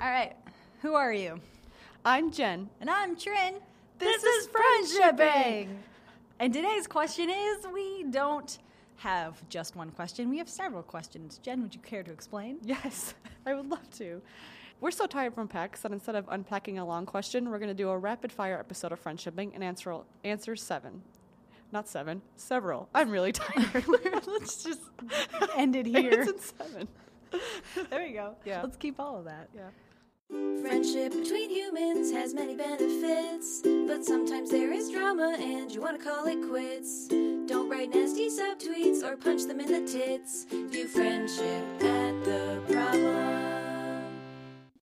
All right. Who are you? I'm Jen. And I'm Trin. This is Friendshipping. And today's question is we don't have just one question, we have several questions. Jen, would you care to explain? Yes, I would love to. We're so tired from PAX that instead of unpacking a long question, we're going to do a rapid fire episode of Friendshipping and answer answer seven. Not seven, several. I'm really tired. Let's just end it it's here. in seven. there we go. Yeah. Let's keep all of that. Yeah. Friendship between humans has many benefits, but sometimes there is drama and you want to call it quits. Don't write nasty subtweets or punch them in the tits. View friendship at the problem.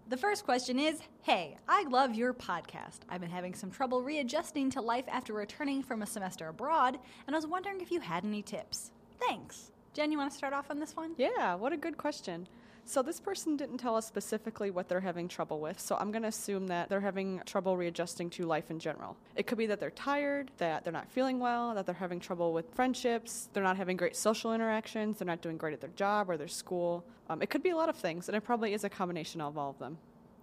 The first question is Hey, I love your podcast. I've been having some trouble readjusting to life after returning from a semester abroad, and I was wondering if you had any tips. Thanks. Jen, you want to start off on this one? Yeah, what a good question. So, this person didn't tell us specifically what they're having trouble with, so I'm going to assume that they're having trouble readjusting to life in general. It could be that they're tired, that they're not feeling well, that they're having trouble with friendships, they're not having great social interactions, they're not doing great at their job or their school. Um, it could be a lot of things, and it probably is a combination of all of them.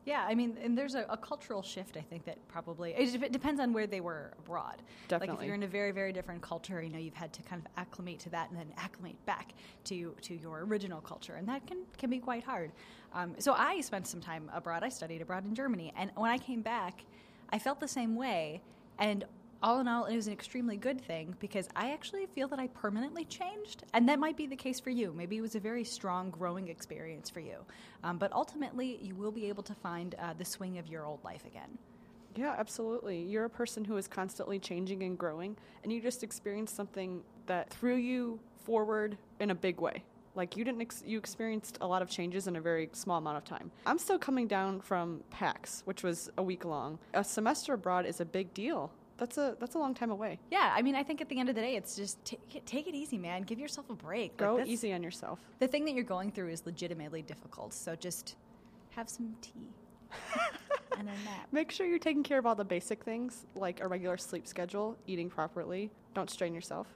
Yeah, I mean, and there's a, a cultural shift. I think that probably it depends on where they were abroad. Like if you're in a very, very different culture, you know, you've had to kind of acclimate to that and then acclimate back to to your original culture, and that can can be quite hard. Um, so I spent some time abroad. I studied abroad in Germany, and when I came back, I felt the same way. And all in all, it was an extremely good thing because I actually feel that I permanently changed. And that might be the case for you. Maybe it was a very strong, growing experience for you. Um, but ultimately, you will be able to find uh, the swing of your old life again. Yeah, absolutely. You're a person who is constantly changing and growing, and you just experienced something that threw you forward in a big way. Like you didn't, ex- you experienced a lot of changes in a very small amount of time. I'm still coming down from PAX, which was a week long. A semester abroad is a big deal. That's a that's a long time away. Yeah, I mean, I think at the end of the day, it's just take it, take it easy, man. Give yourself a break. Like, Go that's- easy on yourself. The thing that you're going through is legitimately difficult. So just have some tea and a nap. Make sure you're taking care of all the basic things like a regular sleep schedule, eating properly, don't strain yourself,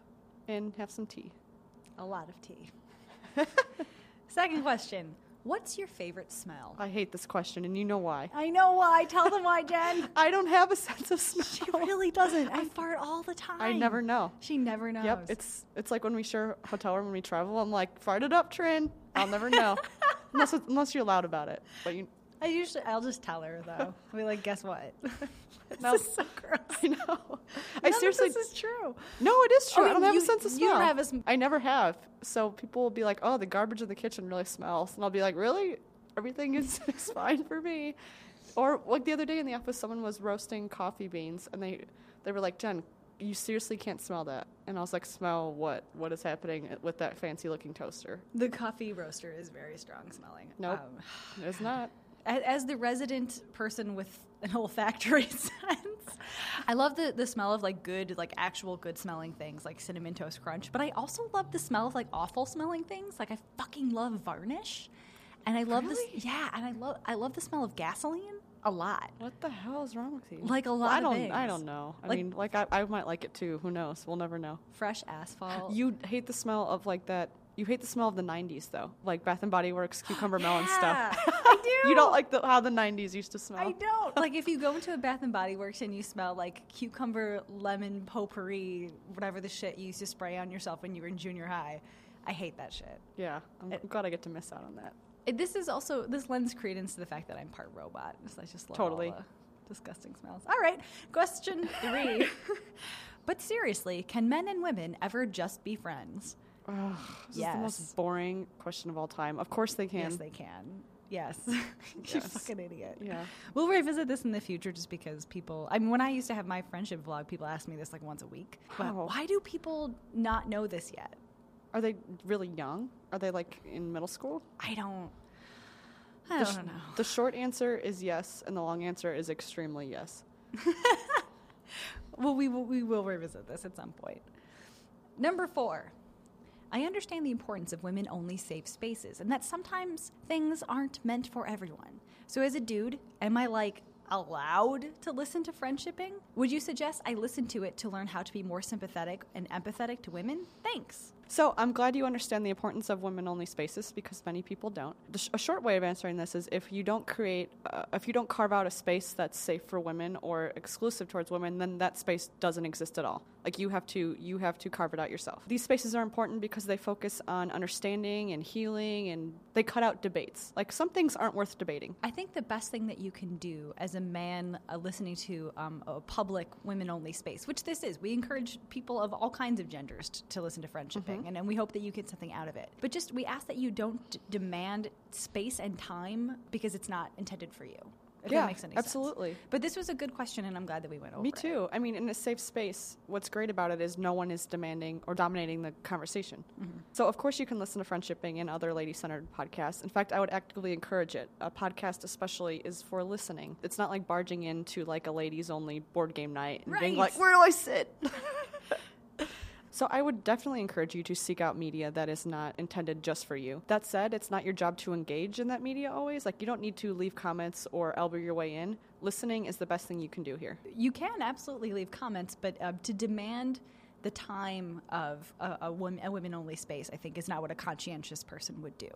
and have some tea. A lot of tea. Second question What's your favorite smell? I hate this question, and you know why. I know why. Tell them why, Jen. I don't have a sense of smell. She really doesn't. I fart all the time. I never know. She never knows. Yep, it's it's like when we share a hotel room when we travel. I'm like, fart it up, Trin. I'll never know, unless unless you're loud about it. But you, I usually, I'll just tell her though. I'll be like, guess what? this is so gross. I know. None I seriously, this is true. no, it is true. Oh, I don't you- have a sense of you smell. don't have a sm- I never have. So people will be like, oh, the garbage in the kitchen really smells, and I'll be like, really? Everything is, is fine for me. Or like the other day in the office, someone was roasting coffee beans, and they they were like, Jen. You seriously can't smell that. And I was like, smell what? What is happening with that fancy looking toaster? The coffee roaster is very strong smelling. Nope. Um, It's not. As the resident person with an olfactory sense, I love the, the smell of like good, like actual good smelling things, like cinnamon toast crunch. But I also love the smell of like awful smelling things. Like I fucking love varnish, and I love Really? this. Yeah, and I love I love the smell of gasoline a lot. What the hell is wrong with you? Like a Well, lot I of don't. things. I don't know. I Like- mean, like I, I might like it too. Who knows? We'll never know. Fresh asphalt. You hate the smell of like that. You hate the smell of the '90s though, like Bath and Body Works cucumber melon Yeah, stuff. I do. you don't like the, how the '90s used to smell. I don't. like if you go into a Bath and Body Works and you smell like cucumber, lemon, potpourri, whatever the shit you used to spray on yourself when you were in junior high. I hate that shit. Yeah, I'm It- glad I get to miss out on that. It- this is also this lends credence to the fact that I'm part robot. So I just love Totally. all the disgusting smells. All right, question three. but seriously, can men and women ever just be friends? Ugh, this is the most boring question of all time. Of course they can. Yes, they can. Yes. you fucking idiot. Yeah. We'll revisit this in the future just because people. I mean, when I used to have my friendship vlog, people asked me this like once a week. But Wow. why do people not know this yet? Are they really young? Are they like in middle school? I don't. I The, don't know. the short answer is yes, and the long answer is extremely yes. Well, we will, we will revisit this at some point. Number four. I understand the importance of women only safe spaces and that sometimes things aren't meant for everyone. So, as a dude, am I like allowed to listen to friendshipping? Would you suggest I listen to it to learn how to be more sympathetic and empathetic to women? Thanks. So I'm glad you understand the importance of women-only spaces because many people don't. The sh- a short way of answering this is if you don't create, uh, if you don't carve out a space that's safe for women or exclusive towards women, then that space doesn't exist at all. Like you have to, you have to carve it out yourself. These spaces are important because they focus on understanding and healing, and they cut out debates. Like some things aren't worth debating. I think the best thing that you can do as a man uh, listening to um, a public women only space, which this is, we encourage people of all kinds of genders t- to listen to friendshipping, and, and we hope that you get something out of it. But just we ask that you don't d- demand space and time because it's not intended for you. If Yeah, that makes any sense. absolutely. But this was a good question, and I'm glad that we went over Me it. too. I mean, in a safe space, what's great about it is no one is demanding or dominating the conversation. Mm-hmm. So, of course, you can listen to Friendshipping and other lady centered podcasts. In fact, I would actively encourage it. A podcast, especially, is for listening. It's not like barging into like a ladies only board game night and being like, where do I sit? So I would definitely encourage you to seek out media that is not intended just for you. That said, it's not your job to engage in that media always. Like you don't need to leave comments or elbow your way in. Listening is the best thing you can do here. You can absolutely leave comments, but uh, to demand the time of a, a, woman, a women-only space, I think, is not what a conscientious person would do.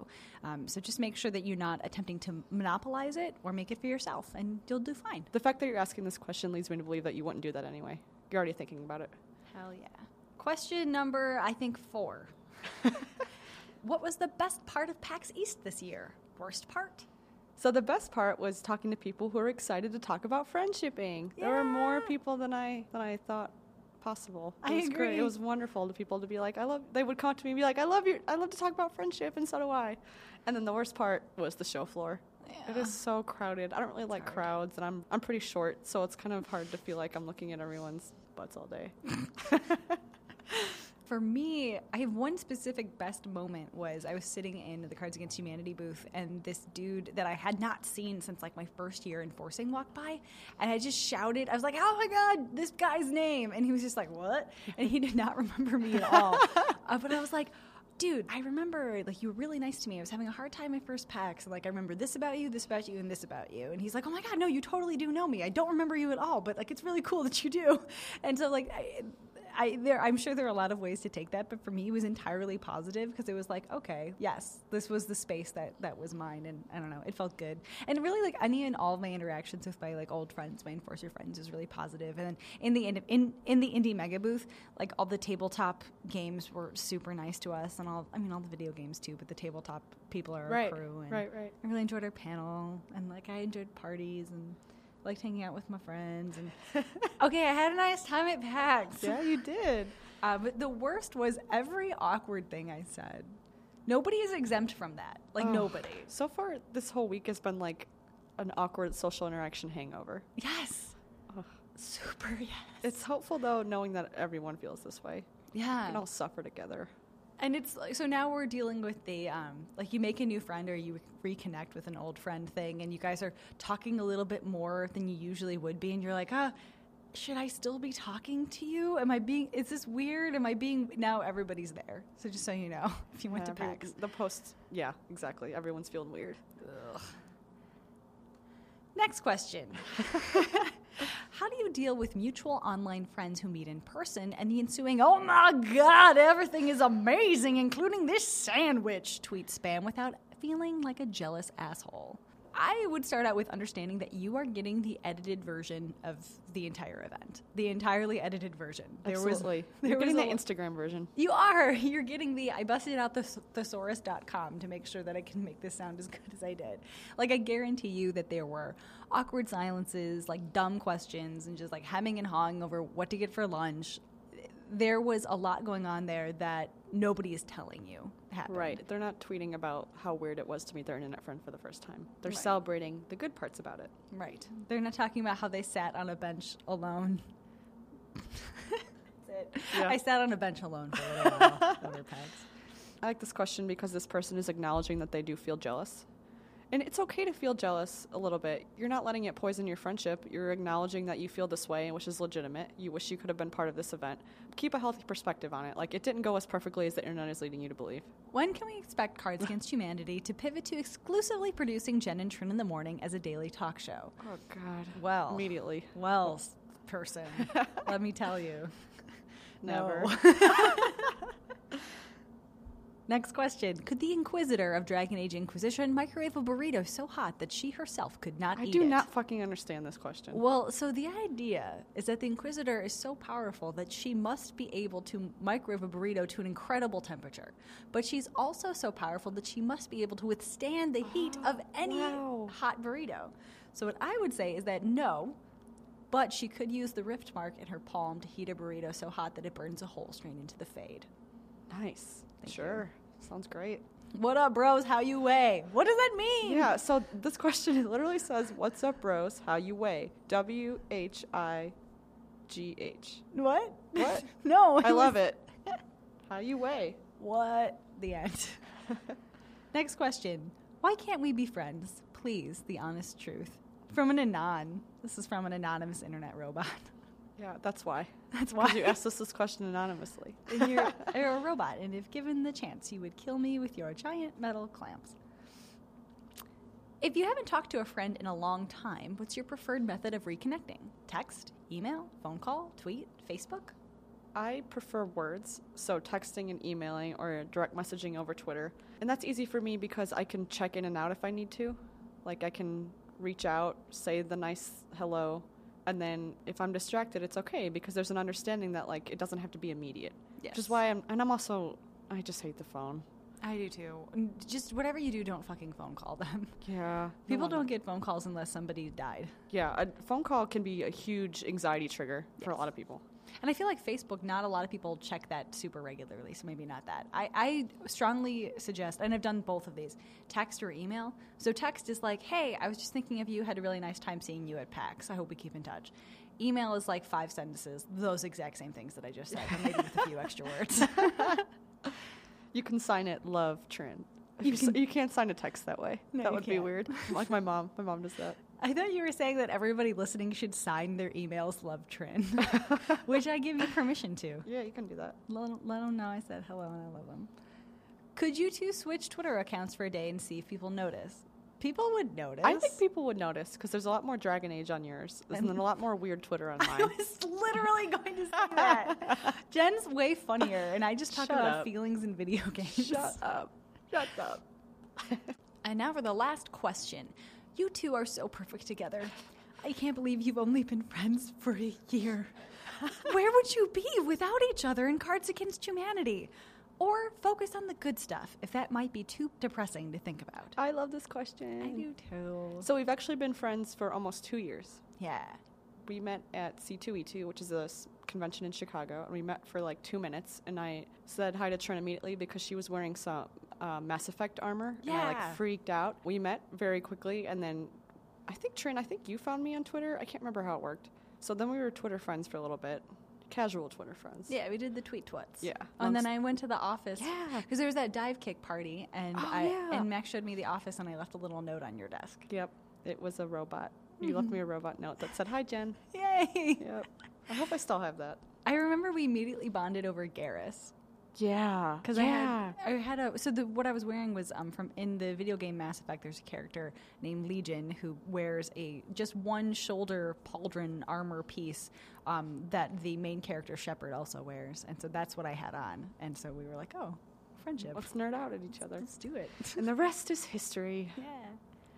Um, so just make sure that you're not attempting to monopolize it or make it for yourself, and you'll do fine. The fact that you're asking this question leads me to believe that you wouldn't do that anyway. You're already thinking about it. Hell yeah. Question number, I think, four. what was the best part of PAX East this year? Worst part? So the best part was talking to people who are excited to talk about friendshipping. There were more people than I than I thought possible. It I was great. It was wonderful to people to be like, I love. They would come up to me and be like, I love you. I love to talk about friendship, and so do I. And then the worst part was the show floor. It Yeah. is so crowded. I don't really like hard. crowds, and I'm I'm pretty short, so it's kind of hard to feel like I'm looking at everyone's butts all day. For me, I have one specific best moment was I was sitting in the Cards Against Humanity booth and this dude that I had not seen since like my first year enforcing walked by and I just shouted, I was like, oh my God, this guy's name. And he was just like, what? And he did not remember me at all. uh, but I was like, dude, I remember like you were really nice to me. I was having a hard time my first. And like I remember this about you, this about you, and this about you. And he's like, oh my god, no, you totally do know me. I don't remember you at all, but like it's really cool that you do. And so like I, I there I'm sure there are a lot of ways to take that, but for me it was entirely positive because it was like, okay, yes, this was the space that that was mine, and I don't know, it felt good. And really like any and all of my interactions with my like old friends, my enforcer friends, was really positive. And then in the in in, in the indie mega booth, like all the tabletop games were super nice to us, and all I mean all the video games too, but the tabletop people are Right, our crew, and right, right. I really enjoyed our panel, and like I enjoyed parties and. Liked hanging out with my friends, and okay, I had a nice time at PAX. yeah, you did. Uh, but the worst was every awkward thing I said. Nobody is exempt from that. Like Oh. nobody. So far, this whole week has been like an awkward social interaction hangover. Yes. Ugh. Super yes. It's helpful though, knowing that everyone feels this way. We yeah. can all suffer together. And it's like so now we're dealing with the um, like you make a new friend or you reconnect with an old friend thing, and you guys are talking a little bit more than you usually would be, and you're like, ah. Should I still be talking to you? Am I being? Is this weird? Am I being? Now everybody's there. So just so you know, if you went to PAX, The post, yeah, exactly. Everyone's feeling weird. Next question. How do you deal with mutual online friends who meet in person and the ensuing, oh my god, everything is amazing, including this sandwich tweet spam without feeling like a jealous asshole? I would start out with understanding that you are getting the edited version of the entire event, the entirely edited version. Absolutely. there You're getting was the Instagram version. you are. You're getting the I busted out the thesaurus.com to make sure that I can make this sound as good as I did. Like I guarantee you that there were awkward silences, like dumb questions and just like hemming and hawing over what to get for lunch. There was a lot going on there that nobody is telling you happened. Right. They're not tweeting about how weird it was to meet their internet friend for the first time. They're Right. celebrating the good parts about it. Right. They're not talking about how they sat on a bench alone. That's it. Yeah. I sat on a bench alone for a little while. I like this question because this person is acknowledging that they do feel jealous. And it's okay to feel jealous a little bit. You're not letting it poison your friendship. You're acknowledging that you feel this way, which is legitimate. You wish you could have been part of this event. Keep a healthy perspective on it. Like, it didn't go as perfectly as the internet is leading you to believe. When can we expect Cards Against Humanity to pivot to exclusively producing Jen and Trin in the morning as a daily talk show? Oh, God. Well, Immediately. well, person, let me tell you, Never. Next question. Could the Inquisitor of Dragon Age Inquisition microwave a burrito so hot that she herself could not I eat do not fucking understand this question. Well, so the idea is that the Inquisitor is so powerful that she must be able to microwave a burrito to an incredible temperature. But she's also so powerful that she must be able to withstand the heat of any wow. hot burrito. So what I would say is that no, but she could use the rift mark in her palm to heat a burrito so hot that it burns a hole straight into the fade. Nice. Thank sure. Sounds great. What up, bros? How you weigh? What does that mean? Yeah, so this question it literally says, What's up, bros? How you weigh? W H I G H. What? What? no. I love it. How you weigh? What? The end. Next question. Why can't we be friends? Please, the honest truth. From an anon. This is from an anonymous internet robot. Yeah, that's why. That's why you asked us this question anonymously. And you're, you're a robot, and if given the chance, you would kill me with your giant metal clamps. If you haven't talked to a friend in a long time, what's your preferred method of reconnecting? Text, email, phone call, tweet, Facebook? I prefer words, so texting and emailing or direct messaging over Twitter. And that's easy for me because I can check in and out if I need to. Like I can reach out, say the nice hello, and then if I'm distracted, it's okay because there's an understanding that like it doesn't have to be immediate. Which is why I'm and I'm also I just hate the phone. I do too. Just whatever you do, don't fucking phone call them. Yeah. People don't get phone calls unless somebody died. Yeah, a phone call can be a huge anxiety trigger for a lot of people. And I feel like Facebook, not a lot of people check that super regularly, so maybe not that. I, I strongly suggest, and I've done both of these, text or email. So text is like, hey, I was just thinking of you, had a really nice time seeing you at PAX. I hope we keep in touch. Email is like five sentences, those exact same things that I just said, but maybe with a few extra words. You can sign it love Trin. You can- can't sign a text that way. No, that would be can't. weird. like my mom. My mom does that. I thought you were saying that everybody listening should sign their emails Love Trin, which I give you permission to. Yeah, you can do that. Let, let them know I said hello and I love them. Could you two switch Twitter accounts for a day and see if people notice? People would notice. I think people would notice because there's a lot more Dragon Age on yours, and then a lot more weird Twitter on mine. I was literally going to say that. Jen's way funnier, and I just talk Shut about up. feelings in video games. Shut up. Shut up. And now for the last question. You two are so perfect together. I can't believe you've only been friends for a year. Where would you be without each other in Cards Against Humanity? Or focus on the good stuff, if that might be too depressing to think about. I love this question. I do too. So we've actually been friends for almost two years. Yeah. We met at C2E2, which is a convention in Chicago, and we met for like two minutes. And I said hi to Trin immediately because she was wearing some uh, Mass Effect armor, and I like freaked out. We met very quickly, and then I think Trin, I think you found me on Twitter. I can't remember how it worked. So then we were Twitter friends for a little bit, casual Twitter friends. Yeah, we did the tweet twits. Yeah. And then Um, I went to the office. Yeah. Because there was that Divekick party, and Oh, I yeah. and Max showed me the office, and I left a little note on your desk. Yep. It was a robot. You left me a robot note that said, "Hi, Jen." Yay! Yep. I hope I still have that. I remember we immediately bonded over Garrus. Yeah. Because I had I had a so the what I was wearing was um from in the video game Mass Effect. There's a character named Legion who wears a just one shoulder pauldron armor piece um, that the main character Shepard also wears, and so that's what I had on. And so we were like, oh, friendship. Let's nerd out at each other. Let's do it. And the rest is history. yeah.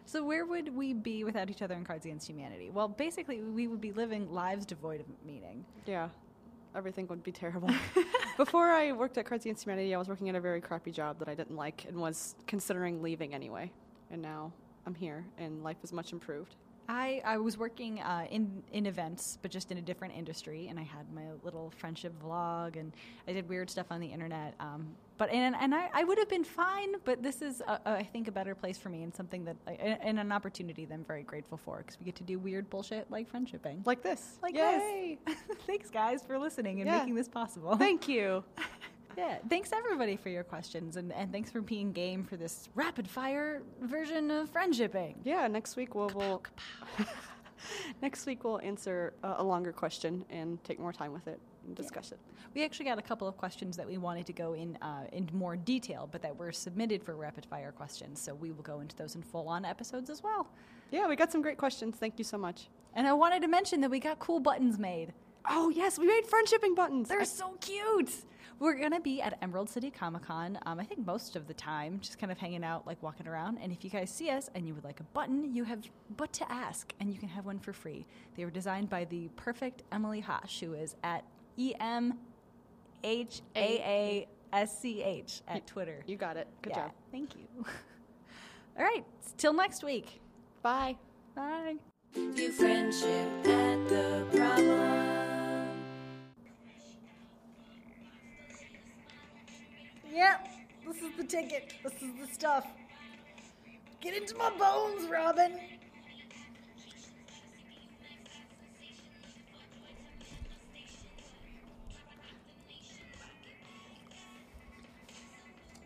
So where would we be without each other in Cards Against Humanity? Well, basically, we would be living lives devoid of meaning. Yeah. Everything would be terrible. Before I worked at Cards Against Humanity, I was working at a very crappy job that I didn't like and was considering leaving anyway. And now I'm here, and life is much improved. I, I was working uh, in in events, but just in a different industry, and I had my little friendship vlog, and I did weird stuff on the internet. Um, but and and I, I would have been fine, but this is a, a, I think a better place for me, and something that I- and an opportunity that I'm very grateful for because we get to do weird bullshit like friendshipping. Like this. Like Yay! this. Thanks, guys, for listening and Yeah. making this possible. Thank you. yeah, thanks everybody for your questions, and, and thanks for being game for this rapid fire version of friendshipping. Yeah, next week we'll, we'll next week we'll answer a, a longer question and take more time with it and discuss it. We actually got a couple of questions that we wanted to go in uh, into more detail, but that were submitted for rapid fire questions. So we will go into those in full on episodes as well. Yeah, we got some great questions. Thank you so much. And I wanted to mention that we got cool buttons made. Oh yes, we made friendshipping buttons. They're I- so cute. We're gonna be at Emerald City Comic Con. Um, I think most of the time, just kind of hanging out, like walking around. And if you guys see us and you would like a button, you have but to ask, and you can have one for free. They were designed by the perfect Emily Haasch, who is at E M H A A S C H at Twitter. You got it. Good yeah, job. Thank you. All right, till next week. Bye. Bye. View friendship at the problem. Is the ticket. This is the stuff. Get into my bones, Robin.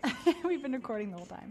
We've been recording the whole time.